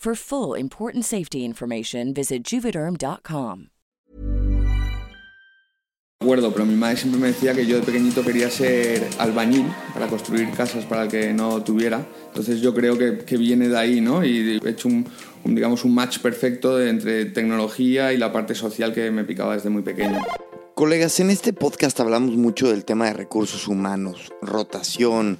For full important safety information, visit juvederm.com. acuerdo, pero mi madre siempre me decía que yo de pequeñito quería ser albañil para construir casas para el que no tuviera. Entonces yo creo que, que viene de ahí, ¿no? Y he hecho un, un, digamos, un match perfecto entre tecnología y la parte social que me picaba desde muy pequeño. Colegas, en este podcast hablamos mucho del tema de recursos humanos, rotación,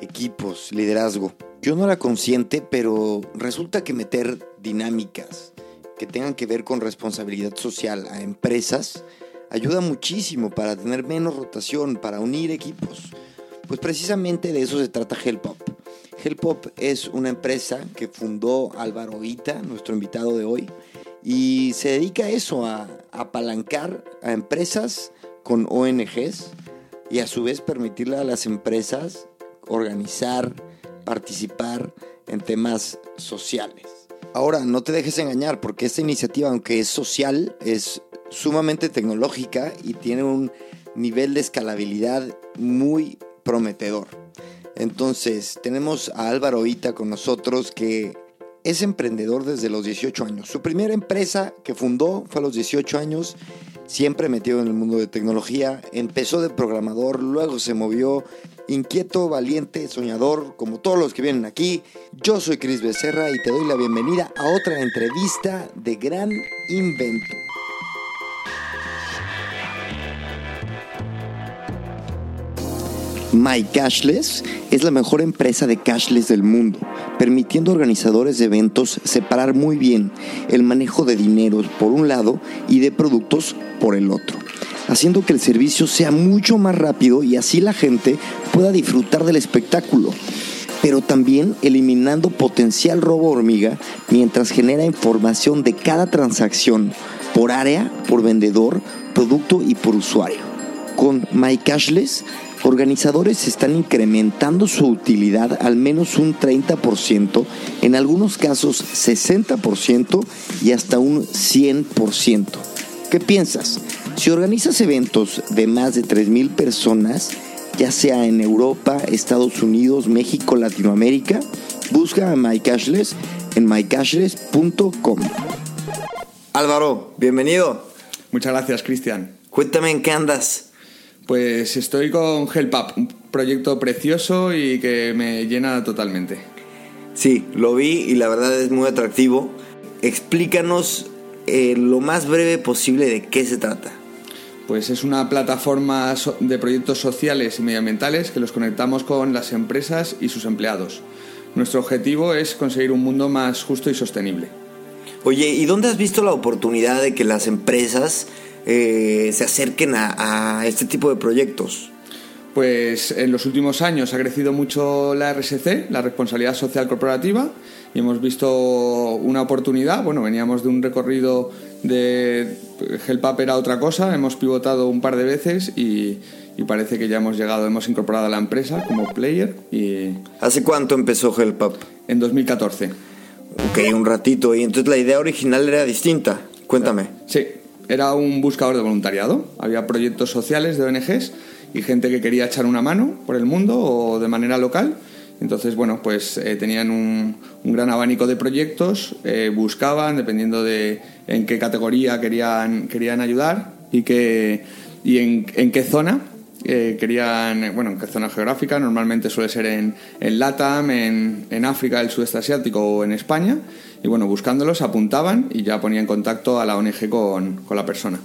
equipos, liderazgo. Yo no era consciente, pero resulta que meter dinámicas que tengan que ver con responsabilidad social a empresas ayuda muchísimo para tener menos rotación, para unir equipos. Pues precisamente de eso se trata Helpop. Helpop es una empresa que fundó Álvaro Ita, nuestro invitado de hoy, y se dedica a eso, a, apalancar a empresas con ONGs y a su vez permitirle a las empresas organizar, participar en temas sociales. Ahora, no te dejes engañar porque esta iniciativa, aunque es social, es sumamente tecnológica y tiene un nivel de escalabilidad muy prometedor. Entonces, tenemos a Álvaro Ita con nosotros que es emprendedor desde los 18 años. Su primera empresa que fundó fue a los 18 años, siempre metido en el mundo de tecnología. Empezó de programador, luego se movió inquieto, valiente, soñador, como todos los que vienen aquí. Yo soy Cris Becerra y te doy la bienvenida a otra entrevista de Gran Invento. My Cashless es la mejor empresa de cashless del mundo, permitiendo a organizadores de eventos separar muy bien el manejo de dinero por un lado y de productos por el otro, haciendo que el servicio sea mucho más rápido y así la gente pueda disfrutar del espectáculo, pero también eliminando potencial robo hormiga mientras genera información de cada transacción por área, por vendedor, producto y por usuario. Con My Cashless organizadores están incrementando su utilidad al menos un 30%, en algunos casos 60% y hasta un 100%. ¿Qué piensas? Si organizas eventos de más de 3.000 personas, ya sea en Europa, Estados Unidos, México, Latinoamérica, busca a MyCashless en mycashless.com. Álvaro, bienvenido. Muchas gracias, Cristian. Cuéntame en qué andas. Pues estoy con HelpUp, un proyecto precioso y que me llena totalmente. Sí, lo vi y la verdad es muy atractivo. Explícanos eh, lo más breve posible de qué se trata. Pues es una plataforma de proyectos sociales y medioambientales que los conectamos con las empresas y sus empleados. Nuestro objetivo es conseguir un mundo más justo y sostenible. Oye, ¿y dónde has visto la oportunidad de que las empresas eh, se acerquen a, a este tipo de proyectos? Pues en los últimos años ha crecido mucho la RSC, la responsabilidad social corporativa, y hemos visto una oportunidad. Bueno, veníamos de un recorrido de Helpap era otra cosa, hemos pivotado un par de veces y, y, parece que ya hemos llegado, hemos incorporado a la empresa como player. Y... ¿Hace cuánto empezó Helpap? En 2014. Ok, un ratito. ¿Y entonces la idea original era distinta? Cuéntame. Sí, era un buscador de voluntariado. Había proyectos sociales de ONGs y gente que quería echar una mano por el mundo o de manera local. Entonces, bueno, pues eh, tenían un, un, gran abanico de proyectos, eh, buscaban, dependiendo de en qué categoría querían, querían ayudar y, que, y en, en qué zona. eh, querían, bueno, en qué zona geográfica, normalmente suele ser en, en LATAM, en, en África, el sudeste asiático o en España, y bueno, buscándolos apuntaban y ya ponían contacto a la ONG con, con la persona.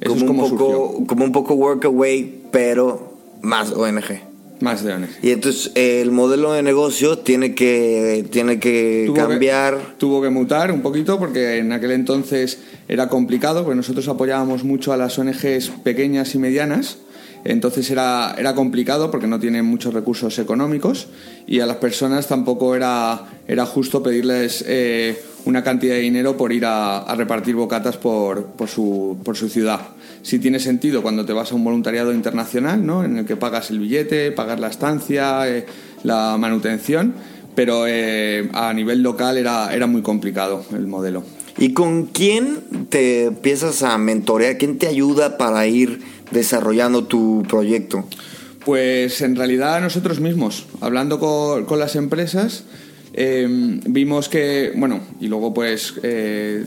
Eso como, es como, un poco, como un poco Workaway, pero más ONG. Más de ONG. Y entonces el modelo de negocio tiene que, tiene que cambiar. tuvo que mutar un poquito porque en aquel entonces era complicado, porque nosotros apoyábamos mucho a las ONGs pequeñas y medianas. Entonces era, era complicado porque no tienen muchos recursos económicos y a las personas tampoco era, era justo pedirles eh, una cantidad de dinero por ir a, repartir bocatas por, por, su, por su ciudad si tiene sentido cuando te vas a un voluntariado internacional, ¿no? en el que pagas el billete, pagas la estancia, eh, la manutención, pero eh, a nivel local era, era muy complicado el modelo. ¿Y con quién te empiezas a mentorear? ¿Quién te ayuda para ir desarrollando tu proyecto? Pues en realidad nosotros mismos, hablando con, con las empresas, eh, vimos que, bueno, y luego pues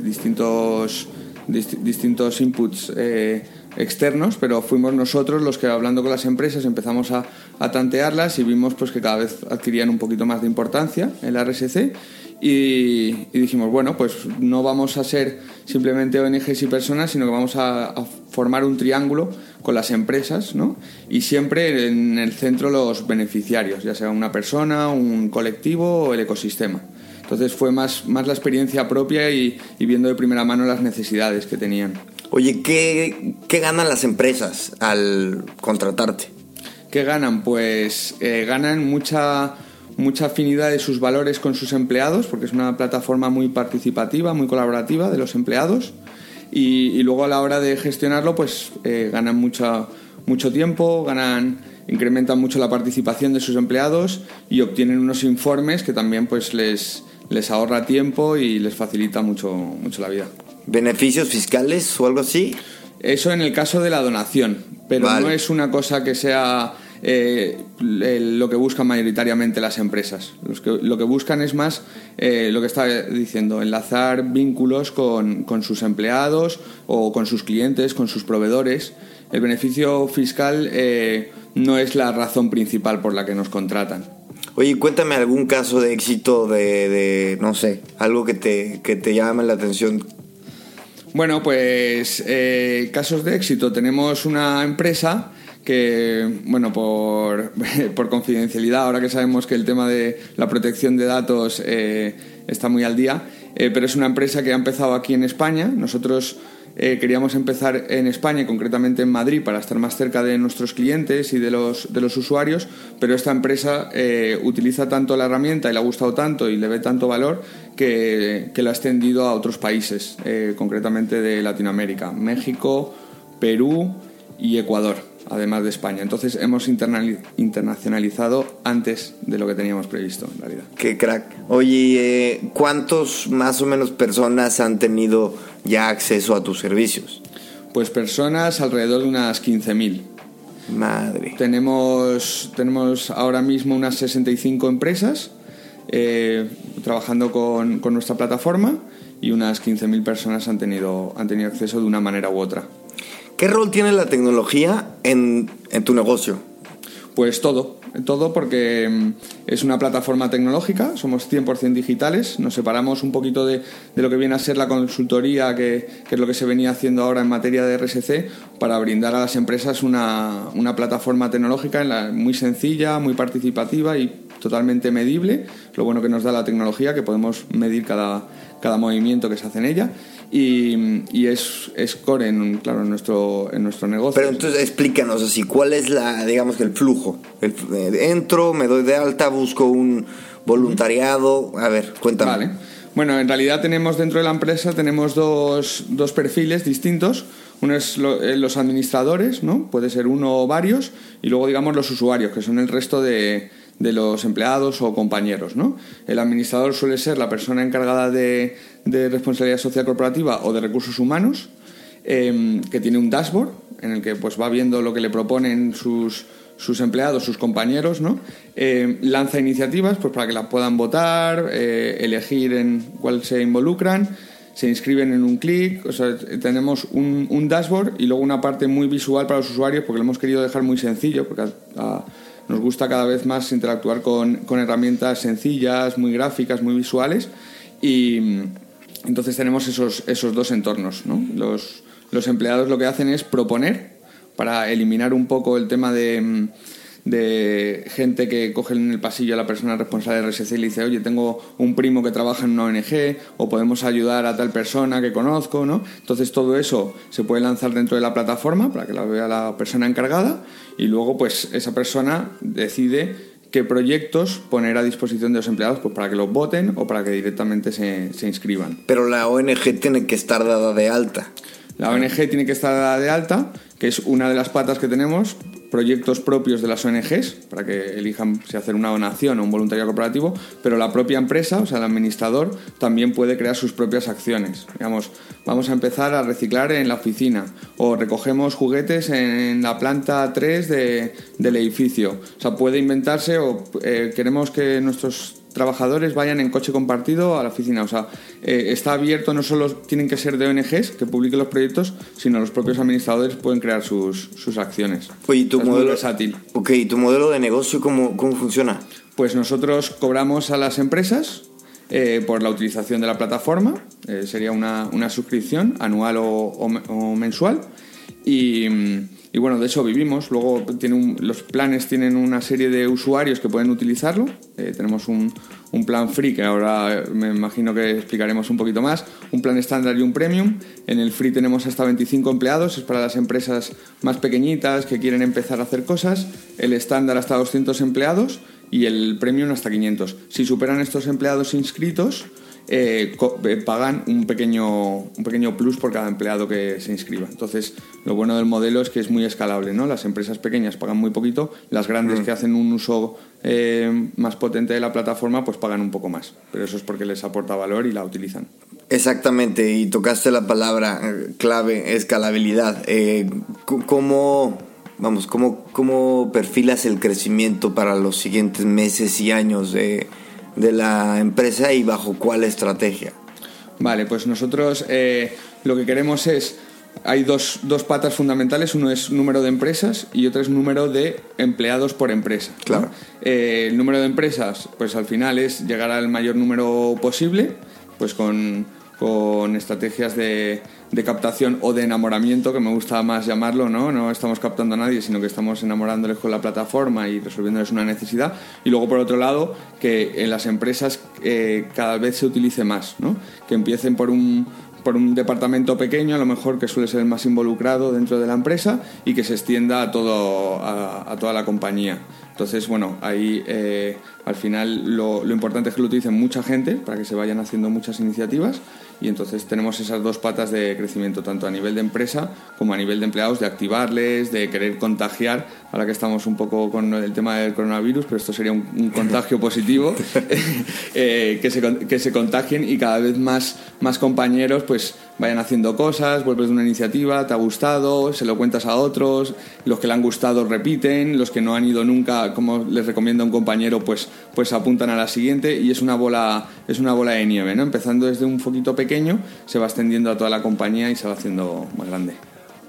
distintos distintos inputs eh, externos, pero fuimos nosotros los que hablando con las empresas empezamos a, tantearlas y vimos pues que cada vez adquirían un poquito más de importancia en la RSC y, dijimos, bueno, pues no vamos a ser simplemente ONGs y personas, sino que vamos a, formar un triángulo con las empresas, ¿no? Y siempre en el centro los beneficiarios, ya sea una persona, un colectivo o el ecosistema. Entonces fue más, más la experiencia propia y, viendo de primera mano las necesidades que tenían. Oye, ¿qué, qué ganan las empresas al contratarte? ¿Qué ganan? Pues eh, ganan mucha, mucha afinidad de sus valores con sus empleados, porque es una plataforma muy participativa, muy colaborativa de los empleados. Y, luego a la hora de gestionarlo, pues eh, ganan mucha, mucho tiempo, ganan incrementan mucho la participación de sus empleados y obtienen unos informes que también pues les, les ahorra tiempo y les facilita mucho, mucho la vida. ¿Beneficios fiscales o algo así? Eso en el caso de la donación, pero no es una cosa que sea eh, lo que buscan mayoritariamente las empresas. lo que buscan es más eh, lo que está diciendo, enlazar vínculos con, sus empleados o con sus clientes, con sus proveedores. El beneficio fiscal eh, no es la razón principal por la que nos contratan. Oye, cuéntame algún caso de éxito de, no sé, algo que te, que te llame la atención. Bueno, pues eh, casos de éxito. Tenemos una empresa que, bueno, por, por, confidencialidad, ahora que sabemos que el tema de la protección de datos eh, está muy al día, eh, pero es una empresa que ha empezado aquí en España. Nosotros eh, queríamos empezar en España y concretamente en Madrid para estar más cerca de nuestros clientes y de los, de los usuarios, pero esta empresa utiliza tanto la herramienta y le ha gustado tanto y le ve tanto valor que, que la ha extendido a otros países, concretamente de Latinoamérica, México, Perú y Ecuador además de España. Entonces hemos internacionalizado antes de lo que teníamos previsto, en realidad. Qué crack. Oye, eh, ¿cuántos más o menos personas han tenido ya acceso a tus servicios? Pues personas alrededor de unas 15.000. Madre. Tenemos, tenemos ahora mismo unas 65 empresas eh, trabajando con, con nuestra plataforma y unas 15.000 personas han tenido, han tenido acceso de una manera u otra. ¿Qué rol tiene la tecnología en, tu negocio? Pues todo, todo porque mm, es una plataforma tecnológica, somos 100% digitales, nos separamos un poquito de, lo que viene a ser la consultoría, que, es lo que se venía haciendo ahora en materia de RSC, para brindar a las empresas una, plataforma tecnológica muy sencilla, muy participativa y totalmente medible, lo bueno que nos da la tecnología, que podemos medir cada, cada movimiento que se hace en ella y, es, es, core en, claro, en, nuestro, en nuestro negocio. Pero entonces explícanos así, ¿cuál es la, digamos, el flujo? El, eh, entro, me doy de alta, busco un voluntariado, a ver, cuéntame. Vale. Bueno, en realidad tenemos dentro de la empresa tenemos dos, dos perfiles distintos. Uno es eh, los administradores, ¿no? Puede ser uno o varios, y luego digamos los usuarios, que son el resto de, de los empleados o compañeros. ¿no? El administrador suele ser la persona encargada de, responsabilidad social corporativa o de recursos humanos, em, que tiene un dashboard en el que pues, va viendo lo que le proponen sus, sus empleados, sus compañeros, ¿no? Em, lanza iniciativas pues, para que las puedan votar, eh, elegir en cuál se involucran se inscriben en un clic, o sea, tenemos un, un, dashboard y luego una parte muy visual para los usuarios porque lo hemos querido dejar muy sencillo, porque nos gusta cada vez más interactuar con, con, herramientas sencillas, muy gráficas, muy visuales y entonces tenemos esos, esos dos entornos. ¿no? Los, los empleados lo que hacen es proponer para eliminar un poco el tema de de gente que coge en el pasillo a la persona responsable de RSC y le dice, oye, tengo un primo que trabaja en una ONG o podemos ayudar a tal persona que conozco, ¿no? Entonces todo eso se puede lanzar dentro de la plataforma para que la vea la persona encargada y luego pues esa persona decide qué proyectos poner a disposición de los empleados pues para que los voten o para que directamente se, se inscriban. Pero la ONG tiene que estar dada de alta. La ONG tiene que estar dada de alta, que es una de las patas que tenemos, proyectos propios de las ONGs, para que elijan si hacer una donación o un voluntariado cooperativo, pero la propia empresa, o sea, el administrador, también puede crear sus propias acciones. Digamos, vamos a empezar a reciclar en la oficina, o recogemos juguetes en la planta 3 del edificio. O sea, puede inventarse o eh, queremos que nuestros trabajadores vayan en coche compartido a la oficina. O sea, eh, está abierto, no solo tienen que ser de ONGs que publiquen los proyectos, sino los propios administradores pueden crear sus, sus acciones. Oye, tu modelo. versátil. Ok, ¿tu modelo de negocio cómo, cómo funciona? Pues nosotros cobramos a las empresas eh, por la utilización de la plataforma. Eh, sería una, una, suscripción anual o, o mensual. Y mm, y bueno, de eso vivimos. Luego tiene los planes tienen una serie de usuarios que pueden utilizarlo. Eh, tenemos un, un, plan free que ahora me imagino que explicaremos un poquito más. Un plan estándar y un premium. En el free tenemos hasta 25 empleados. Es para las empresas más pequeñitas que quieren empezar a hacer cosas. El estándar hasta 200 empleados y el premium hasta 500. Si superan estos empleados inscritos, eh, eh, pagan un pequeño, un pequeño plus por cada empleado que se inscriba. Entonces, lo bueno del modelo es que es muy escalable, ¿no? Las empresas pequeñas pagan muy poquito, las grandes mm. que hacen un uso eh, más potente de la plataforma, pues pagan un poco más. Pero eso es porque les aporta valor y la utilizan. Exactamente, y tocaste la palabra clave, escalabilidad. ¿Cómo, vamos, cómo, cómo perfilas el crecimiento para los siguientes meses y años de de la empresa y bajo cuál estrategia? Vale, pues nosotros eh, lo que queremos es, hay dos, dos, patas fundamentales, uno es número de empresas y otro es número de empleados por empresa. Claro. Eh, el número de empresas, pues al final es llegar al mayor número posible, pues con con estrategias de, de, captación o de enamoramiento, que me gusta más llamarlo, ¿no? No estamos captando a nadie, sino que estamos enamorándoles con la plataforma y resolviéndoles una necesidad. Y luego, por otro lado, que en las empresas eh, cada vez se utilice más, ¿no? Que empiecen por un, por un departamento pequeño, a lo mejor que suele ser el más involucrado dentro de la empresa, y que se extienda a, todo, a toda la compañía. Entonces, bueno, ahí eh, al final lo, importante es que lo utilicen mucha gente para que se vayan haciendo muchas iniciativas y entonces tenemos esas dos patas de crecimiento, tanto a nivel de empresa como a nivel de empleados, de activarles, de querer contagiar, ahora que estamos un poco con el tema del coronavirus, pero esto sería un, contagio positivo, eh, que, se, que se contagien y cada vez más, más compañeros pues vayan haciendo cosas, vuelves de una iniciativa, te ha gustado, se lo cuentas a otros, los que le han gustado repiten, los que no han ido nunca, como les recomienda un compañero, pues, pues apuntan a la siguiente y es una bola, es una bola de nieve, ¿no? Empezando desde un poquito pequeño, se va extendiendo a toda la compañía y se va haciendo más grande.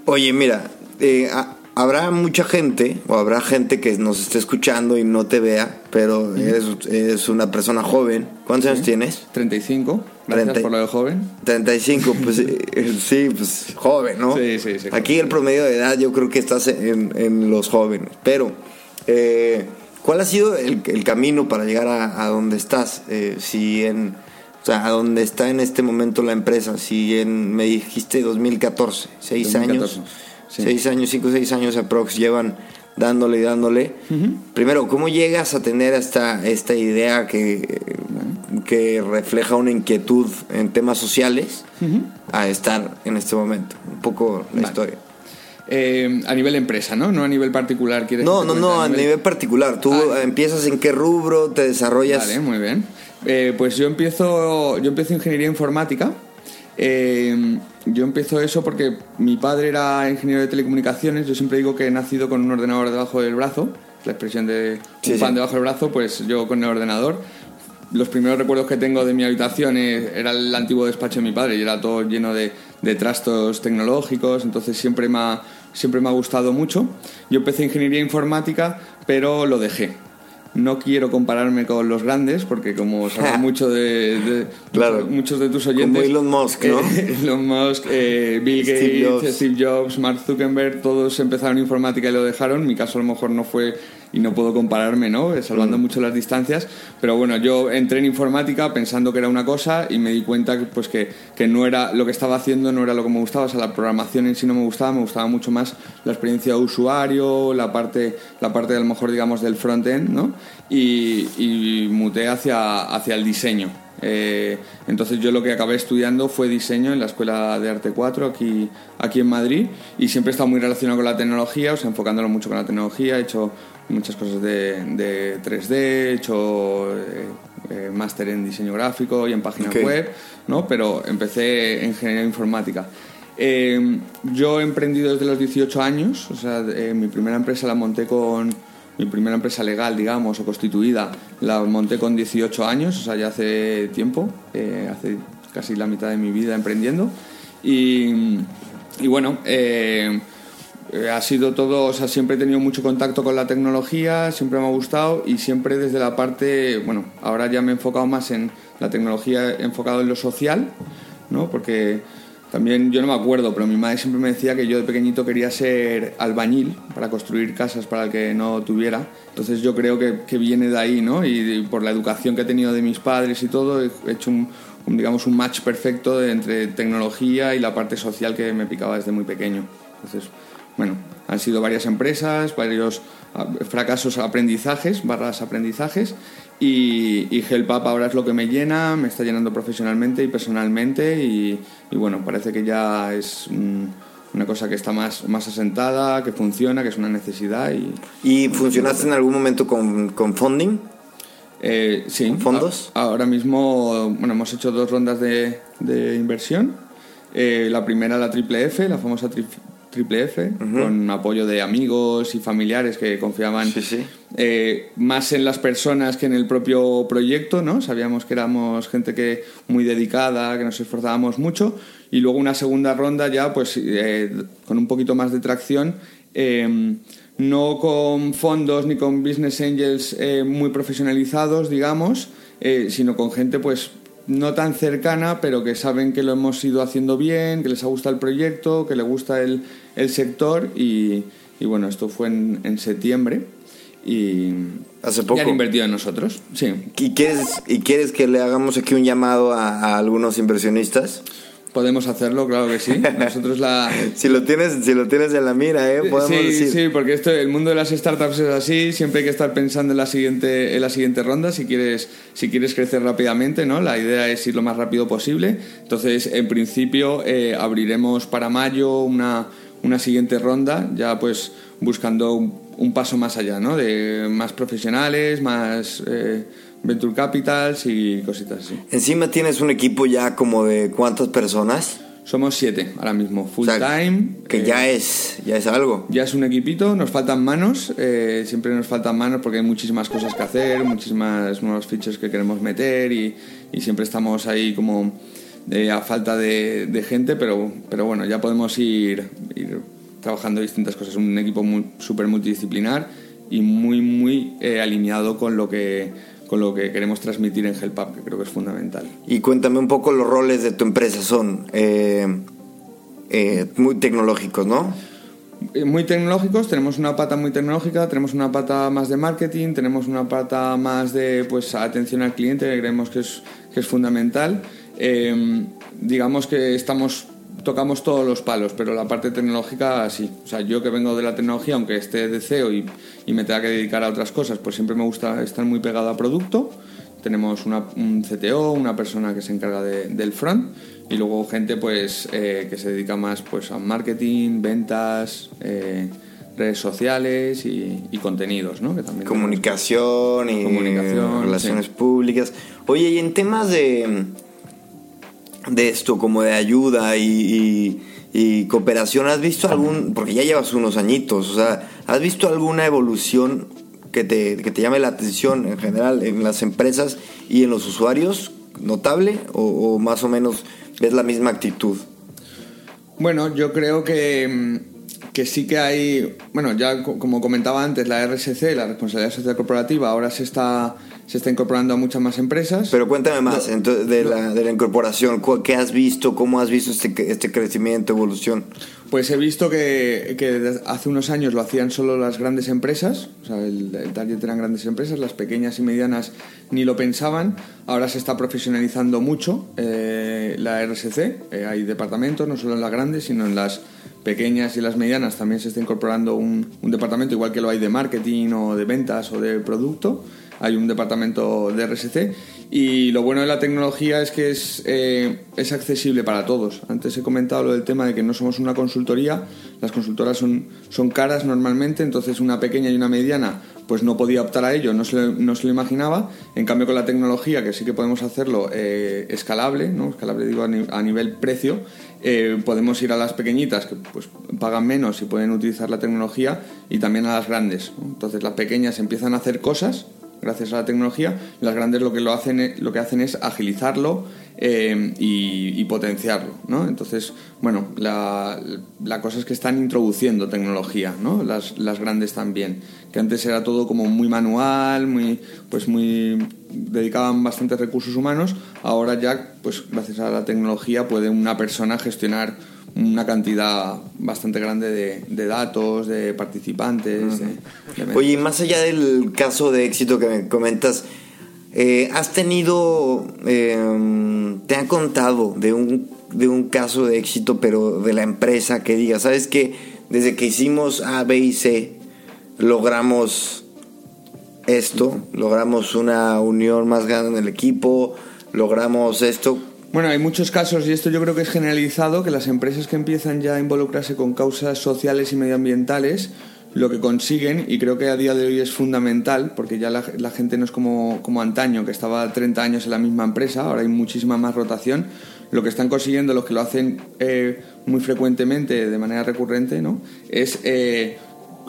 Oye, mira, eh, habrá mucha gente, o habrá gente que nos esté escuchando y no te vea, pero eres, una persona joven. ¿Cuántos años tienes? 35. Gracias por lo de joven. 35, pues eh, sí, pues joven, ¿no? Sí, sí, sí. Aquí el promedio de edad yo creo que estás en, los jóvenes. Pero, eh, ¿cuál ha sido el, camino para llegar a, donde estás? Eh, si en, o sea, a donde está en este momento la empresa, si en, me dijiste 2014, seis años Seis años, cinco, seis años aprox llevan dándole y dándole. Primero, ¿cómo llegas a tener esta, esta idea que, que refleja una inquietud en temas sociales a estar en este momento? Un poco la historia. Eh, a nivel empresa, ¿no? No a nivel particular. No, no, no, a nivel, particular. Tú ah, empiezas en qué rubro, te desarrollas. Vale, muy bien. Eh, pues yo empiezo, yo empiezo ingeniería informática. Eh, yo empiezo eso porque mi padre era ingeniero de telecomunicaciones. Yo siempre digo que he nacido con un ordenador debajo del brazo. La expresión de un pan debajo del brazo, pues yo con el ordenador. los primeros recuerdos que tengo de mi habitación eh, era el antiguo despacho de mi padre y era todo lleno de, de trastos tecnológicos, entonces siempre me, ha, siempre me ha gustado mucho. Yo empecé ingeniería informática, pero lo dejé no quiero compararme con los grandes, porque como sabes mucho de, muchos de tus oyentes. Como Elon Musk, ¿no? Elon Musk, eh, Bill Gates, Steve Jobs. Mark Zuckerberg, todos empezaron informática y lo dejaron. Mi caso a lo mejor no fue y no puedo compararme, ¿no? Eh, salvando mm. mucho las distancias. Pero bueno, yo entré en informática pensando que era una cosa y me di cuenta que, pues que, que no era lo que estaba haciendo, no era lo que me gustaba. O sea, la programación en sí no me gustaba, me gustaba mucho más la experiencia de usuario, la parte, la parte a lo mejor, digamos, del front-end, ¿no? Y, y muté hacia, hacia el diseño. Eh, entonces yo lo que acabé estudiando fue diseño en la Escuela de Arte 4 aquí, aquí en Madrid y siempre he estado muy relacionado con la tecnología, o sea, enfocándolo mucho con la tecnología, he hecho muchas cosas de, 3D, he hecho eh, eh, máster en diseño gráfico y en página web, ¿no? pero empecé en ingeniería informática. Eh, yo he emprendido desde los 18 años, o sea, mi primera empresa la monté con mi primera empresa legal, digamos, o constituida, la monté con 18 años, o sea, ya hace tiempo, hace casi la mitad de mi vida emprendiendo. Y, bueno, eh, ha sido todo, o sea, siempre he tenido mucho contacto con la tecnología, siempre me ha gustado y siempre desde la parte, bueno, ahora ya me he enfocado más en la tecnología, enfocado en lo social, ¿no? Porque también yo no me acuerdo, pero mi madre siempre me decía que yo de pequeñito quería ser albañil para construir casas para el que no tuviera. Entonces yo creo que, que viene de ahí, ¿no? Y, por la educación que he tenido de mis padres y todo, he hecho un, un digamos, un match perfecto entre tecnología y la parte social que me picaba desde muy pequeño. Entonces, bueno, han sido varias empresas, varios ah, fracasos, aprendizajes, barras aprendizajes y, y HelpUp ahora es lo que me llena, me está llenando profesionalmente y personalmente y, bueno, parece que ya es una cosa que está más, más asentada, que funciona, que es una necesidad. ¿Y, ¿Y funcionaste en algún momento con, con funding? Eh, sí. ¿Fondos? ahora mismo, bueno, hemos hecho dos rondas de, de inversión. Eh, la primera, la triple F, la famosa Triple F, con apoyo de amigos y familiares que confiaban eh, más en las personas que en el propio proyecto, ¿no? Sabíamos que éramos gente que muy dedicada, que nos esforzábamos mucho, y luego una segunda ronda ya, pues eh, con un poquito más de tracción. Em, no con fondos ni con business angels eh, muy profesionalizados, digamos, sino con gente pues no tan cercana, pero que saben que lo hemos ido haciendo bien, que les ha gustado el proyecto, que les gusta el, el sector y, y, bueno, esto fue en, en septiembre y, Hace poco. han invertido en nosotros. Sí. ¿Y quieres, ¿Y quieres que le hagamos aquí un llamado a, a algunos inversionistas? Podemos hacerlo, claro que sí. Nosotros la... si, lo tienes, si lo tienes en la mira, ¿eh? Podemos sí, decir. sí, porque esto, el mundo de las startups es así. Siempre hay que estar pensando en la siguiente, en la siguiente ronda si quieres, si quieres crecer rápidamente, ¿no? La idea es ir lo más rápido posible. Entonces, en principio, eh, abriremos para mayo una, una siguiente ronda, ya pues buscando un, paso más allá, ¿no? De más profesionales, más... Eh, Venture Capitals y cositas así. Encima tienes un equipo ya como de cuántas personas? Somos siete ahora mismo, full time. Que ya eh, es ya es algo. Ya es un equipito, nos faltan manos, eh, siempre nos faltan manos porque hay muchísimas cosas que hacer, muchísimas nuevos features que queremos meter y, y siempre estamos ahí como eh, a falta de, de, gente, pero, pero bueno, ya podemos ir, ir trabajando distintas cosas. Un equipo súper multidisciplinar y muy, muy alineado con lo que con lo que queremos transmitir en HelpUp, que creo que es fundamental. Y cuéntame un poco los roles de tu empresa, son eh, eh, muy tecnológicos, ¿no? Eh, muy tecnológicos, tenemos una pata muy tecnológica, tenemos una pata más de marketing, tenemos una pata más de pues, atención al cliente, que creemos que es, que es fundamental. Digamos que estamos tocamos todos los palos, pero la parte tecnológica sí. O sea, yo que vengo de la tecnología, aunque esté de CEO y, y me tenga que dedicar a otras cosas, pues siempre me gusta estar muy pegado a producto. Tenemos una, un CTO, una persona que se encarga de, del front y luego gente pues eh, que se dedica más pues a marketing, ventas, eh, redes sociales y, y, contenidos, ¿no? Que también comunicación y comunicación, relaciones sí. públicas. Oye, y en temas de de esto, como de ayuda y, cooperación, ¿has visto algún, porque ya llevas unos añitos, o sea, ¿has visto alguna evolución que te, que te llame la atención en general en las empresas y en los usuarios? ¿Notable o, más o menos ves la misma actitud? Bueno, yo creo que, mm, que sí que hay, bueno, ya como comentaba antes, la RSC, la responsabilidad social corporativa, ahora se está se está incorporando a muchas más empresas. Pero cuéntame más de, la, de, la, incorporación. ¿Qué has visto? ¿Cómo has visto este, este crecimiento, evolución? Pues he visto que, que, hace unos años lo hacían solo las grandes empresas, o sea, el, target eran grandes empresas, las pequeñas y medianas ni lo pensaban. Ahora se está profesionalizando mucho eh, la RSC, eh, hay departamentos, no solo en las grandes, sino en las pequeñas y las medianas también se está incorporando un, un departamento, igual que lo hay de marketing o de ventas o de producto hay un departamento de RSC y lo bueno de la tecnología es que es, eh, es accesible para todos. Antes he comentado lo del tema de que no somos una consultoría, las consultoras son, son caras normalmente, entonces una pequeña y una mediana pues no podía optar a ello, no se, lo, no se lo imaginaba. En cambio con la tecnología, que sí que podemos hacerlo eh, escalable, ¿no? escalable digo a, nivel precio, eh, podemos ir a las pequeñitas que pues pagan menos y pueden utilizar la tecnología y también a las grandes. Entonces las pequeñas empiezan a hacer cosas gracias a la tecnología. Las grandes lo que, lo hacen, lo que hacen es agilizarlo eh, y, potenciarlo. ¿no? Entonces, bueno, la, la, cosa es que están introduciendo tecnología, ¿no? las, las grandes también. Que antes era todo como muy manual, muy, pues muy dedicaban bastantes recursos humanos. Ahora ya, pues gracias a la tecnología, puede una persona gestionar una cantidad bastante grande de, datos, de participantes. Oye, más allá del caso de éxito que me comentas, eh, ¿has tenido, em, te han contado de un, de un caso de éxito, pero de la empresa que diga, sabes que desde que hicimos A, B y C, logramos esto, logramos una unión más grande en el equipo, logramos esto. Bueno, hay muchos casos y esto yo creo que es generalizado, que las empresas que empiezan ya a involucrarse con causas sociales y medioambientales, lo que consiguen, y creo que a día de hoy es fundamental, porque ya la, gente no es como, como, antaño, que estaba 30 años en la misma empresa, ahora hay muchísima más rotación, lo que están consiguiendo, los que lo hacen eh, muy frecuentemente, de manera recurrente, ¿no? es eh,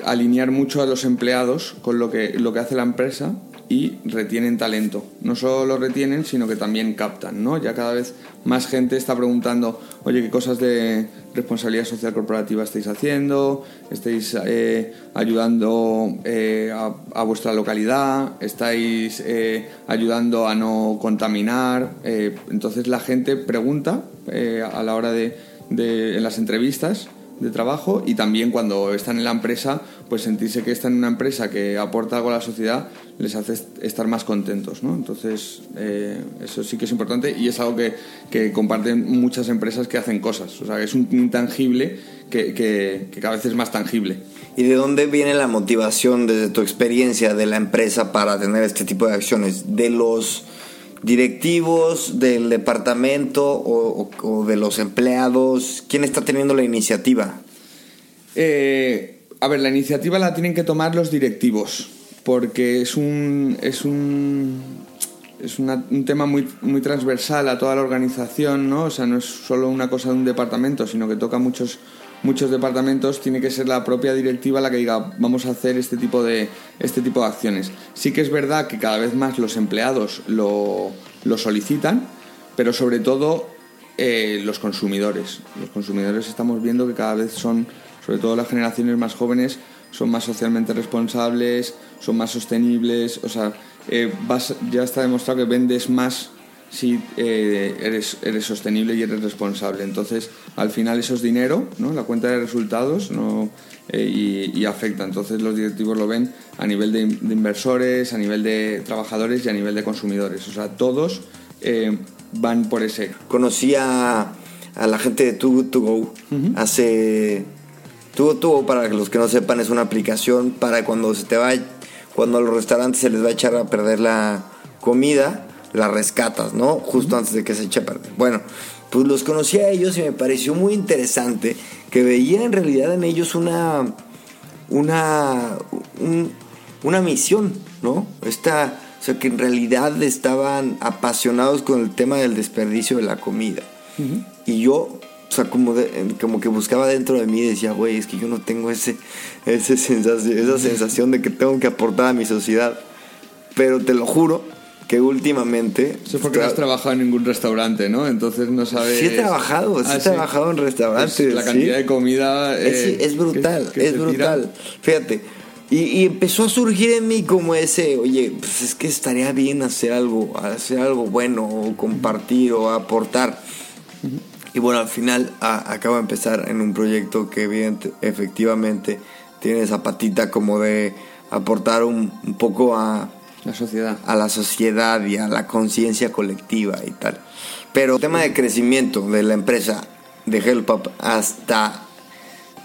alinear mucho a los empleados con lo que, lo que hace la empresa y retienen talento. No solo lo retienen, sino que también captan, ¿no? Ya cada vez más gente está preguntando, oye, ¿qué cosas de responsabilidad social corporativa estáis haciendo? ¿Estáis eh, ayudando eh, a, vuestra localidad? ¿Estáis eh, ayudando a no contaminar? entonces la gente pregunta a la hora de, de en las entrevistas de trabajo y también cuando están en la empresa, pues sentirse que están en una empresa que aporta algo a la sociedad les hace estar más contentos, ¿no? Entonces, eh, eso sí que es importante y es algo que, que, comparten muchas empresas que hacen cosas. O sea, es un intangible que, que, que cada vez es más tangible. ¿Y de dónde viene la motivación desde tu experiencia de la empresa para tener este tipo de acciones? ¿De los directivos del departamento o, de los empleados? ¿Quién está teniendo la iniciativa? Eh, a ver, la iniciativa la tienen que tomar los directivos, porque es un, es un, es un tema muy, muy transversal a toda la organización, ¿no? O sea, no es solo una cosa de un departamento, sino que toca muchos muchos departamentos tiene que ser la propia directiva la que diga vamos a hacer este tipo de, este tipo de acciones. Sí que es verdad que cada vez más los empleados lo, lo solicitan, pero sobre todo eh, los consumidores. Los consumidores estamos viendo que cada vez son, sobre todo las generaciones más jóvenes, son más socialmente responsables, son más sostenibles, o sea, eh, ya está demostrado que vendes más si eh, eres, eres sostenible y eres responsable. Entonces, al final eso es dinero, ¿no? la cuenta de resultados no, eh, y, afecta. Entonces, los directivos lo ven a nivel de, inversores, a nivel de trabajadores y a nivel de consumidores. O sea, todos van por ese. Conocí a, la gente de Too Good To Go hace... To Go, para los que no sepan, es una aplicación para cuando se te va... Cuando a los restaurantes se les va a echar a perder la comida la rescatas, ¿no? Justo antes de que se eche a perder. Bueno, pues los conocí a ellos y me pareció muy interesante que veía en realidad en ellos una, una, una misión, ¿no? Esta, o sea, que en realidad estaban apasionados con el tema del desperdicio de la comida. Y yo o sea, como, como que buscaba dentro de mí y decía, güey, es que yo no tengo ese, ese sensación, esa sensación de que tengo que aportar a mi sociedad. Pero te lo juro que últimamente... Eso es porque no has trabajado en ningún restaurante, ¿no? Entonces no sabes... Sí he trabajado, sí he ah, trabajado en restaurantes. la cantidad de comida... es, eh, brutal, es brutal. Fíjate, y, empezó a surgir en mí como ese, oye, pues es que estaría bien hacer algo, hacer algo bueno, o compartir, o aportar. Y bueno, al final acabo de empezar en un proyecto que efectivamente tiene esa patita como de aportar un, poco a la sociedad. A la sociedad y a la conciencia colectiva y tal. Pero el tema de crecimiento de la empresa de Help Up hasta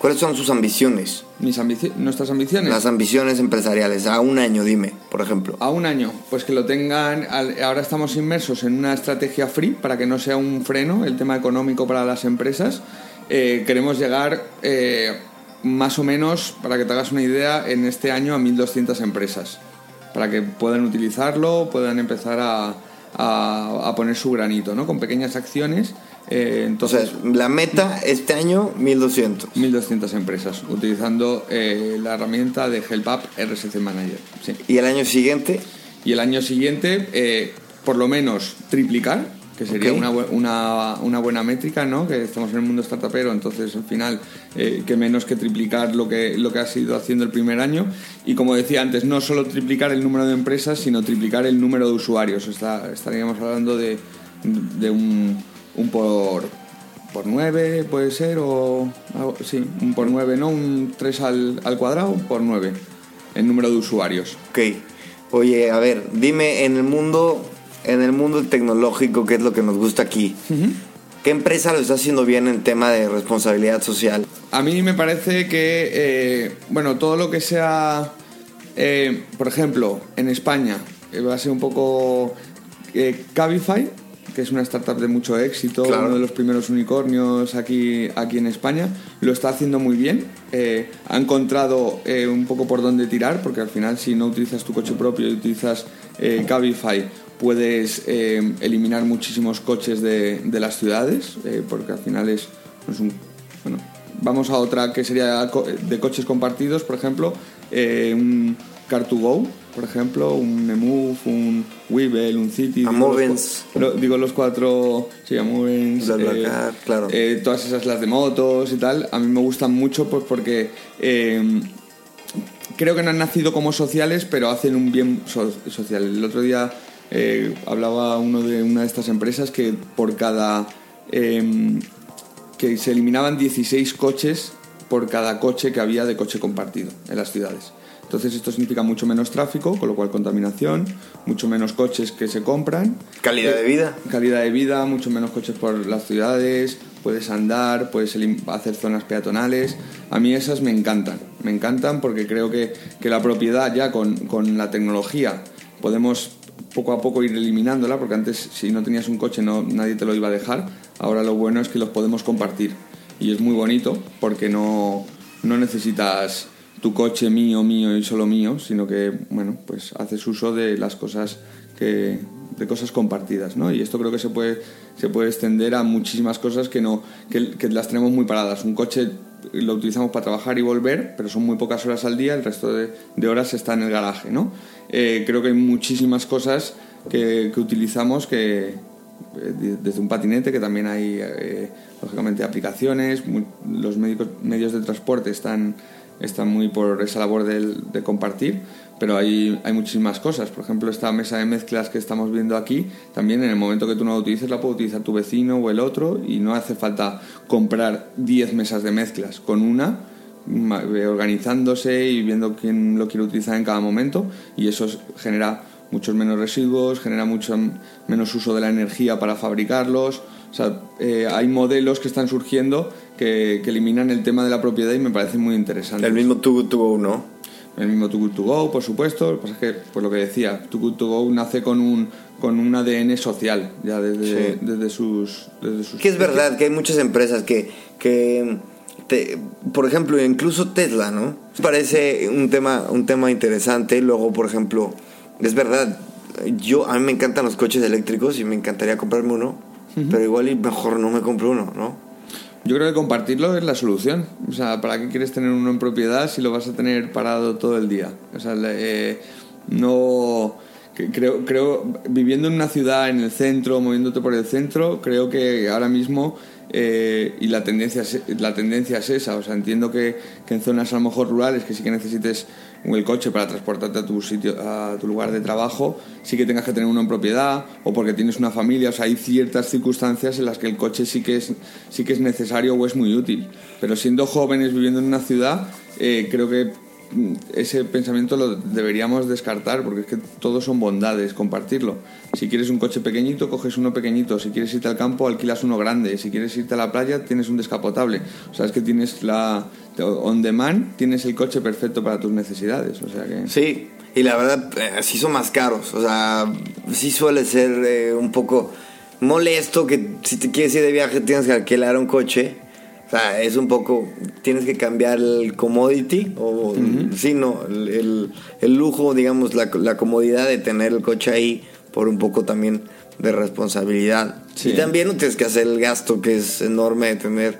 ¿Cuáles son sus ambiciones? Mis nuestras ambiciones. Las ambiciones empresariales, a un año, dime, por ejemplo. A un año, pues que lo tengan. Ahora estamos inmersos en una estrategia free para que no sea un freno el tema económico para las empresas. Eh, queremos llegar eh, más o menos, para que te hagas una idea, en este año a 1.200 empresas. Para que puedan utilizarlo, puedan empezar a, a poner su granito, ¿no? Con pequeñas acciones eh, entonces, la meta este año, 1200. 1200 empresas, utilizando eh, la herramienta de HelpUp RSC Manager. ¿Y el año siguiente? Y el año siguiente, eh, por lo menos triplicar, que sería una, una, una, buena métrica, ¿no? Que estamos en el mundo startupero, entonces al final, que menos que triplicar lo que, lo que ha sido haciendo el primer año. Y como decía antes, no solo triplicar el número de empresas, sino triplicar el número de usuarios. estaríamos hablando de, de un un por, por 9 puede ser, o sí, un por 9, ¿no? Un 3 al, al cuadrado por 9 en número de usuarios. Ok. Oye, a ver, dime en el mundo, en el mundo tecnológico, ¿qué es lo que nos gusta aquí? ¿Qué empresa lo está haciendo bien en tema de responsabilidad social? A mí me parece que, eh, bueno, todo lo que sea, eh, por ejemplo, en España, eh, va a ser un poco Cabify, que es una startup de mucho éxito, uno de los primeros unicornios aquí, aquí en España, lo está haciendo muy bien. Eh, ha encontrado eh, un poco por dónde tirar, porque al final si no utilizas tu coche propio y utilizas eh, Cabify, puedes eliminar muchísimos coches de, de las ciudades, porque al final es, es un... Bueno, vamos a otra que sería de coches compartidos, por ejemplo, un Car2Go, por ejemplo, un Nemove, un Weevil, un City. Digo, digo los cuatro, sí, Amovens, eh, claro. Eh, todas esas las de motos y tal, a mí me gustan mucho pues porque em, creo que no han nacido como sociales, pero hacen un bien social. El otro día eh, hablaba uno de una de estas empresas que por cada... Em, que se eliminaban 16 coches por cada coche que había de coche compartido en las ciudades. Entonces esto significa mucho menos tráfico, con lo cual contaminación, mucho menos coches que se compran. Calidad de vida. Calidad de vida, mucho menos coches por las ciudades, puedes andar, puedes hacer zonas peatonales. A mí esas me encantan, me encantan porque creo que, la propiedad ya con, con la tecnología podemos poco a poco ir eliminándola, porque antes si no tenías un coche no, nadie te lo iba a dejar. Ahora lo bueno es que los podemos compartir y es muy bonito porque no, no necesitas tu coche mío, mío y solo mío, sino que, bueno, pues haces uso de las cosas que de cosas compartidas, ¿no? Y esto creo que se puede se puede extender a muchísimas cosas que no que, las tenemos muy paradas. Un coche lo utilizamos para trabajar y volver, pero son muy pocas horas al día, el resto de, horas está en el garaje, ¿no? Eh, creo que hay muchísimas cosas que, utilizamos que eh, desde un patinete que también hay eh, lógicamente aplicaciones, los medios de transporte están está muy por esa labor de, compartir, pero hay, hay muchísimas cosas. Por ejemplo, esta mesa de mezclas que estamos viendo aquí, también en el momento que tú no la utilices, la puede utilizar tu vecino o el otro y no hace falta comprar 10 mesas de mezclas. Con una, eh, organizándose y viendo quién lo quiere utilizar en cada momento y eso genera muchos menos residuos, genera mucho menos uso de la energía para fabricarlos. O sea, eh, hay modelos que están surgiendo que, eliminan el tema de la propiedad y me parece muy interesante. El mismo Too Good To Go, ¿no? El mismo Too Good To Go, por supuesto. Lo que pasa es que, pues lo que decía, Too Good To Go nace con un, con un ADN social, ya desde, desde, sus, desde sus... Que es verdad que hay muchas empresas que... que te, por ejemplo, incluso Tesla, ¿no? Parece un tema, un tema interesante. Luego, por ejemplo, es verdad, yo a mí me encantan los coches eléctricos y me encantaría comprarme uno, pero igual y mejor no me compro uno, ¿no? Yo creo que compartirlo es la solución. O sea, ¿para qué quieres tener uno en propiedad si lo vas a tener parado todo el día? O sea, eh, no creo, creo, viviendo en una ciudad, en el centro, moviéndote por el centro, creo que ahora mismo, eh, y la tendencia, es, la tendencia es esa, o sea, entiendo que, que, en zonas a lo mejor rurales, que sí que necesites el coche para transportarte a tu sitio, a tu lugar de trabajo, sí que tengas que tener uno en propiedad, o porque tienes una familia, o sea, hay ciertas circunstancias en las que el coche sí que es, sí que es necesario o es muy útil. Pero siendo jóvenes viviendo en una ciudad, eh, creo que ese pensamiento lo deberíamos descartar porque es que todos son bondades, compartirlo. Si quieres un coche pequeñito, coges uno pequeñito. Si quieres irte al campo, alquilas uno grande. Si quieres irte a la playa, tienes un descapotable. O sea, es que tienes la on demand, tienes el coche perfecto para tus necesidades. O sea que... Sí, y la verdad, eh, sí son más caros. O sea, sí suele ser eh, un poco molesto que si te quieres ir de viaje tienes que alquilar un coche o sea, es un poco, tienes que cambiar el commodity, o sí, no, el, el, lujo, digamos, la, la, comodidad de tener el coche ahí por un poco también de responsabilidad. Y también no tienes que hacer el gasto que es enorme de tener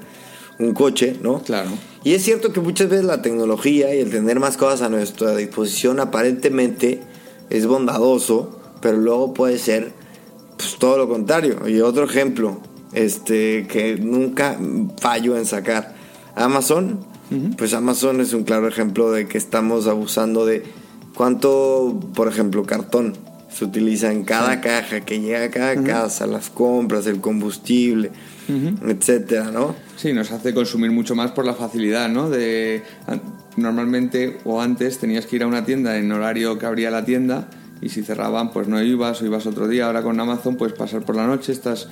un coche, ¿no? Claro. Y es cierto que muchas veces la tecnología y el tener más cosas a nuestra disposición aparentemente es bondadoso, pero luego puede ser pues, todo lo contrario. Y otro ejemplo, este, que nunca fallo en sacar. Amazon, pues Amazon es un claro ejemplo de que estamos abusando de cuánto, por ejemplo, cartón se utiliza en cada caja que llega a cada casa, las compras, el combustible, etcétera, ¿no? Sí, nos hace consumir mucho más por la facilidad, ¿no? De normalmente o antes tenías que ir a una tienda en horario que abría la tienda y si cerraban pues no ibas o ibas otro día. Ahora con Amazon puedes pasar por la noche, estás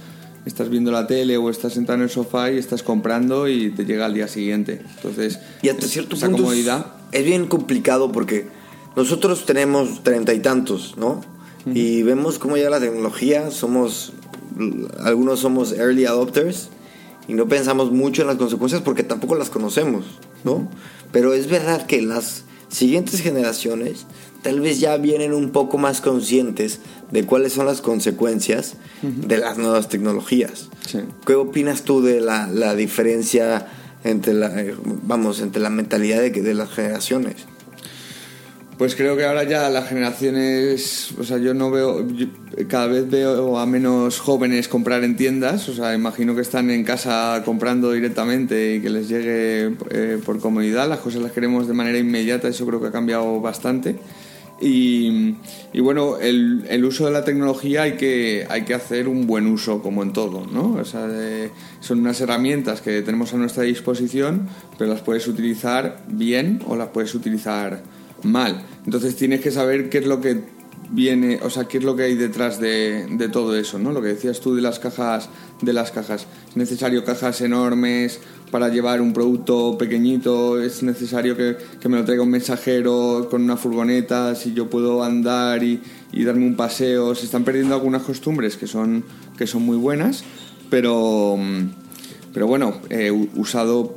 estás viendo la tele o estás sentado en el sofá y estás comprando y te llega al día siguiente. Entonces, y hasta cierto esa punto comodidad. Es, bien complicado porque nosotros tenemos treinta y tantos, ¿no? Y vemos cómo ya la tecnología, somos, algunos somos early adopters y no pensamos mucho en las consecuencias porque tampoco las conocemos, ¿no? Pero es verdad que las siguientes generaciones tal vez ya vienen un poco más conscientes de cuáles son las consecuencias de las nuevas tecnologías. ¿Qué opinas tú de la, la diferencia entre la, eh, vamos, entre la mentalidad de, de las generaciones? Pues creo que ahora ya las generaciones, o sea, yo no veo, cada vez veo a menos jóvenes comprar en tiendas, o sea, imagino que están en casa comprando directamente y que les llegue eh, por comodidad, las cosas las queremos de manera inmediata, eso creo que ha cambiado bastante. Y, bueno, el, el, uso de la tecnología hay que, hay que hacer un buen uso, como en todo, ¿no? O sea, son unas herramientas que tenemos a nuestra disposición, pero las puedes utilizar bien o las puedes utilizar mal. Entonces tienes que saber qué es lo que viene, o sea, qué es lo que hay detrás de, de, todo eso, ¿no? Lo que decías tú de las cajas, de las cajas. Es necesario cajas enormes para llevar un producto pequeñito, es necesario que, me lo traiga un mensajero con una furgoneta, si yo puedo andar y, darme un paseo. Se están perdiendo algunas costumbres que son, que son muy buenas, pero, pero bueno, eh, usado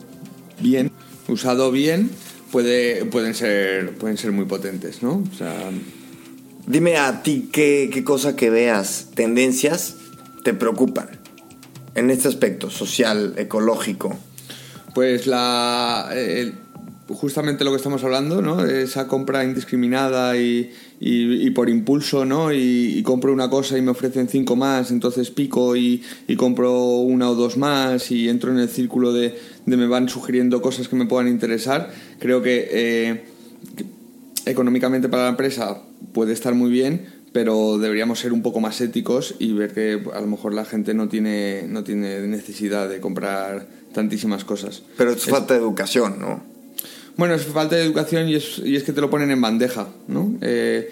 bien, usado bien puede, pueden, ser, pueden ser muy potentes, ¿no? O sea, Dime a ti qué, qué cosa que veas, tendencias, te preocupan en este aspecto social, ecológico. Pues la justamente lo que estamos hablando, ¿no? Esa compra indiscriminada y, por impulso, ¿no? Y, compro una cosa y me ofrecen cinco más, entonces pico y, compro una o dos más y entro en el círculo de, me van sugiriendo cosas que me puedan interesar. Creo que, eh, que económicamente para la empresa puede estar muy bien, pero deberíamos ser un poco más éticos y ver que a lo mejor la gente no tiene, no tiene necesidad de comprar tantísimas cosas. Pero es, falta de educación, ¿no? Bueno, es falta de educación y es, y es que te lo ponen en bandeja, ¿no? Eh,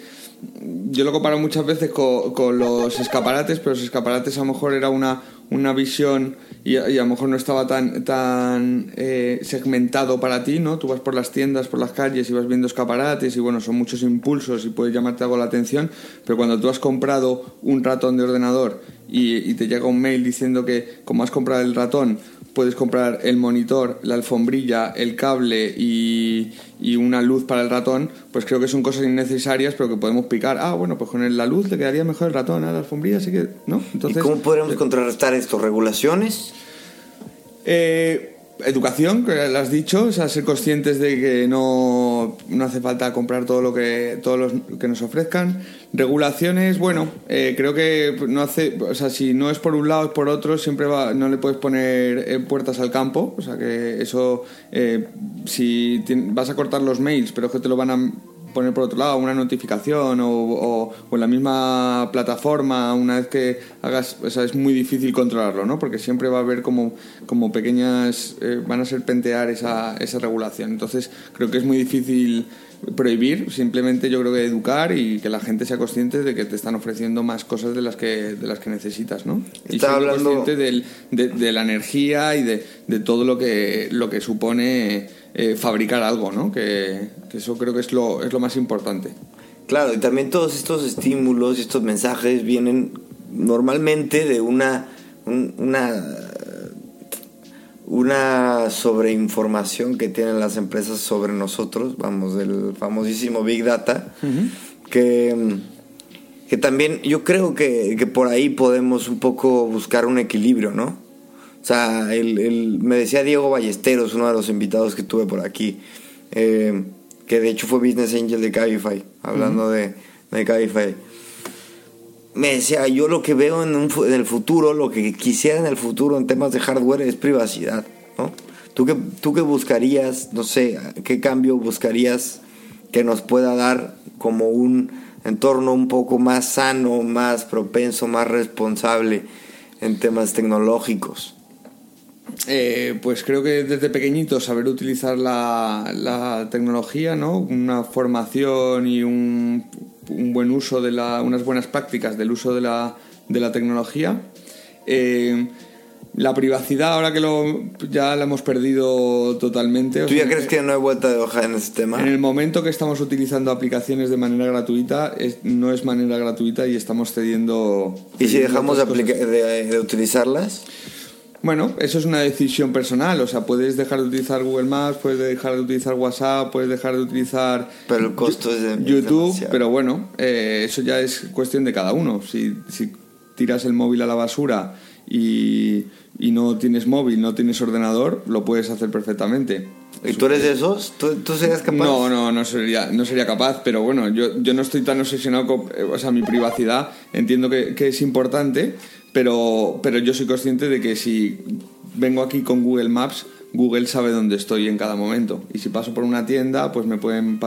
yo lo comparo muchas veces con, los escaparates, pero los escaparates a lo mejor era una, una visión y a, lo mejor no estaba tan, tan eh, segmentado para ti, ¿no? Tú vas por las tiendas, por las calles y vas viendo escaparates y bueno, son muchos impulsos y puede llamarte algo la atención, pero cuando tú has comprado un ratón de ordenador y, y te llega un mail diciendo que como has comprado el ratón, puedes comprar el monitor, la alfombrilla, el cable y, una luz para el ratón, pues creo que son cosas innecesarias, pero que podemos picar. Ah, bueno, pues con la luz le quedaría mejor el ratón a la alfombrilla, así que, ¿no? Entonces, ¿Y cómo podemos eh, contrarrestar esto? ¿Regulaciones? Eh, educación, que lo has dicho, o sea, ser conscientes de que no, no hace falta comprar todo lo que todos los que nos ofrezcan. Regulaciones, bueno, eh, creo que no hace, o sea, si no es por un lado es por otro, siempre va, no le puedes poner eh, puertas al campo, o sea que eso, eh, si vas a cortar los mails, pero es que te lo van a poner por otro lado una notificación o, en la misma plataforma una vez que hagas, o sea, es muy difícil controlarlo, ¿no? Porque siempre va a haber como, como pequeñas, eh, van a ser pentear esa, esa regulación. Entonces creo que es muy difícil prohibir, simplemente yo creo que educar y que la gente sea consciente de que te están ofreciendo más cosas de las que, de las que necesitas, ¿no? y ser consciente de, de, la energía y de, de todo lo que, lo que supone eh, fabricar algo, ¿no? Que, eso creo que es lo, es lo más importante. Claro, y también todos estos estímulos y estos mensajes vienen normalmente de una, una, una sobreinformación que tienen las empresas sobre nosotros, vamos, del famosísimo Big Data, que, que también yo creo que, que por ahí podemos un poco buscar un equilibrio, ¿no? O sea, el, me decía Diego Ballesteros, uno de los invitados que tuve por aquí, eh, que de hecho fue Business Angel de Cabify, hablando de, de Cabify. Me decía, yo lo que veo en, el futuro, lo que quisiera en el futuro en temas de hardware es privacidad, ¿no? ¿Tú qué, ¿Tú qué buscarías, no sé, qué cambio buscarías que nos pueda dar como un entorno un poco más sano, más propenso, más responsable en temas tecnológicos? Eh, pues creo que desde pequeñito saber utilizar la, tecnología, ¿no? Una formación y un, buen uso de la, unas buenas prácticas del uso de la, de la tecnología. Eh, la privacidad, ahora que lo, ya la hemos perdido totalmente. ¿Tú ya crees que no hay vuelta de hoja en ese tema? En el momento que estamos utilizando aplicaciones de manera gratuita, no es manera gratuita y estamos cediendo. ¿Y si dejamos de utilizarlas? Bueno, eso es una decisión personal, o sea, puedes dejar de utilizar Google Maps, puedes dejar de utilizar WhatsApp, puedes dejar de utilizar pero el costo es de, YouTube, pero bueno, eh, eso ya es cuestión de cada uno. Si, si tiras el móvil a la basura y, y, no tienes móvil, no tienes ordenador, lo puedes hacer perfectamente. ¿Y tú eres de esos? ¿Tú, ¿Tú, serías capaz? No, no, no sería, no sería capaz, pero bueno, yo, yo no estoy tan obsesionado con eh, o sea, mi privacidad, entiendo que, que es importante, pero, pero yo soy consciente de que si vengo aquí con Google Maps, Google sabe dónde estoy en cada momento. Y si paso por una tienda, pues me pueden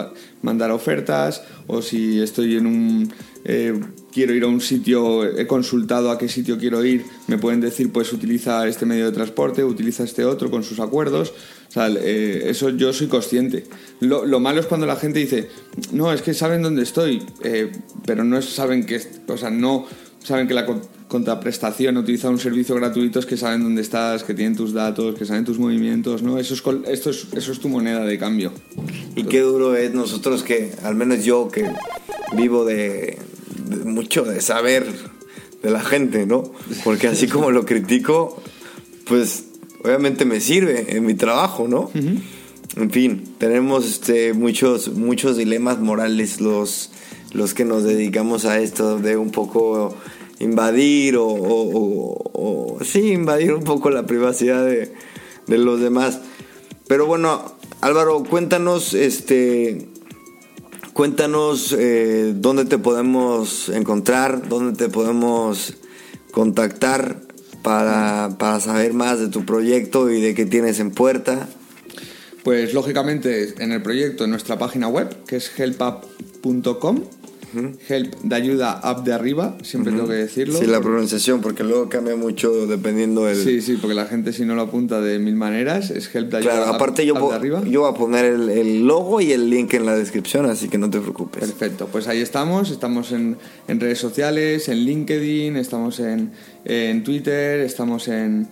mandar ofertas. O si estoy en un. Eh, quiero ir a un sitio, he consultado a qué sitio quiero ir, me pueden decir, pues utiliza este medio de transporte, utiliza este otro con sus acuerdos. O sea, eh, eso yo soy consciente. Lo, lo, malo es cuando la gente dice, no, es que saben dónde estoy, eh, pero no saben que. O sea, no saben que la contraprestación, utilizar un servicio gratuito es que saben dónde estás, que tienen tus datos, que saben tus movimientos, ¿no? Eso es, esto es, eso es tu moneda de cambio. Y qué duro es nosotros que, al menos yo que vivo de, mucho de saber de la gente, ¿no? Porque así como lo critico, pues obviamente me sirve en mi trabajo, ¿no? En fin, tenemos este, muchos, muchos dilemas morales los, los que nos dedicamos a esto de un poco invadir o, sí, invadir un poco la privacidad de, los demás. Pero bueno, Álvaro, cuéntanos, este, cuéntanos eh, dónde te podemos encontrar, dónde te podemos contactar para, para saber más de tu proyecto y de qué tienes en puerta. Pues lógicamente en el proyecto, en nuestra página web, que es helpup.com, Help de ayuda up de arriba, siempre tengo que decirlo. Sí, la pronunciación, porque luego cambia mucho dependiendo del... Sí, sí, porque la gente si no lo apunta de mil maneras, es Help de ayuda claro, aparte yo, de arriba. yo voy a poner el, logo y el link en la descripción, así que no te preocupes. Perfecto, pues ahí estamos, estamos en, redes sociales, en LinkedIn, estamos en, Twitter, estamos en,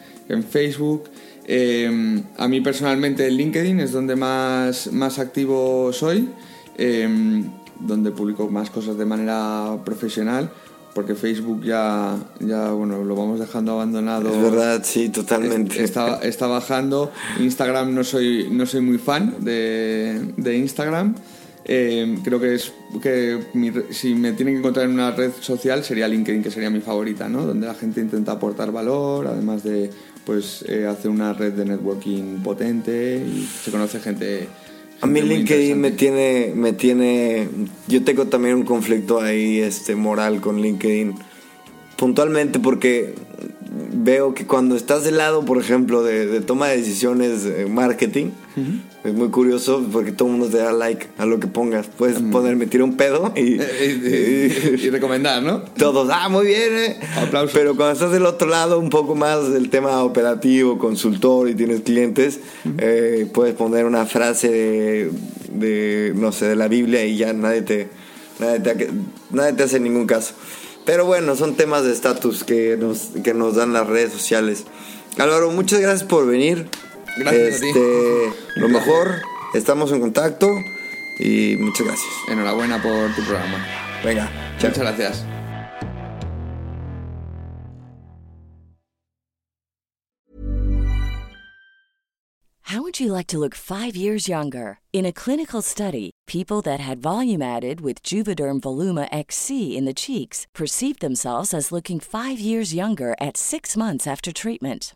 Facebook. Em, a mí personalmente en LinkedIn es donde más, más activo soy. Eh, donde publico más cosas de manera profesional porque Facebook ya, ya bueno, lo vamos dejando abandonado. Es verdad, sí, totalmente. Está, está bajando. Instagram no soy, no soy muy fan de, de Instagram. Eh, creo que es que mi si me tienen que encontrar en una red social sería LinkedIn, que sería mi favorita, ¿no? Donde la gente intenta aportar valor, además de pues eh, hacer una red de networking potente y se conoce gente. A mí LinkedIn me tiene, me tiene, yo tengo también un conflicto ahí, este, moral con LinkedIn, puntualmente porque veo que cuando estás del lado, por ejemplo, de, de toma de decisiones, eh, marketing, es muy curioso porque todo el mundo te da like a lo que pongas. Puedes poner, me tiro un pedo y, Eh, y, y recomendar, ¿no? todos, ah, muy bien, eh. Aplausos. Pero cuando estás del otro lado, un poco más del tema operativo, consultor y tienes clientes, eh, puedes poner una frase de, de, no sé, de la Biblia y ya nadie te, nadie te, nadie te hace ningún caso. Pero bueno, son temas de estatus que nos, que nos dan las redes sociales. Álvaro, muchas gracias por venir. Gracias a ti. Lo mejor, estamos en contacto y muchas gracias. Enhorabuena por tu programa. Venga, chao. Muchas gracias. How would you like to look five years younger? In a clinical study, people that had volume added with Juvederm Voluma XC in the cheeks perceived themselves as looking five years younger at six months after treatment.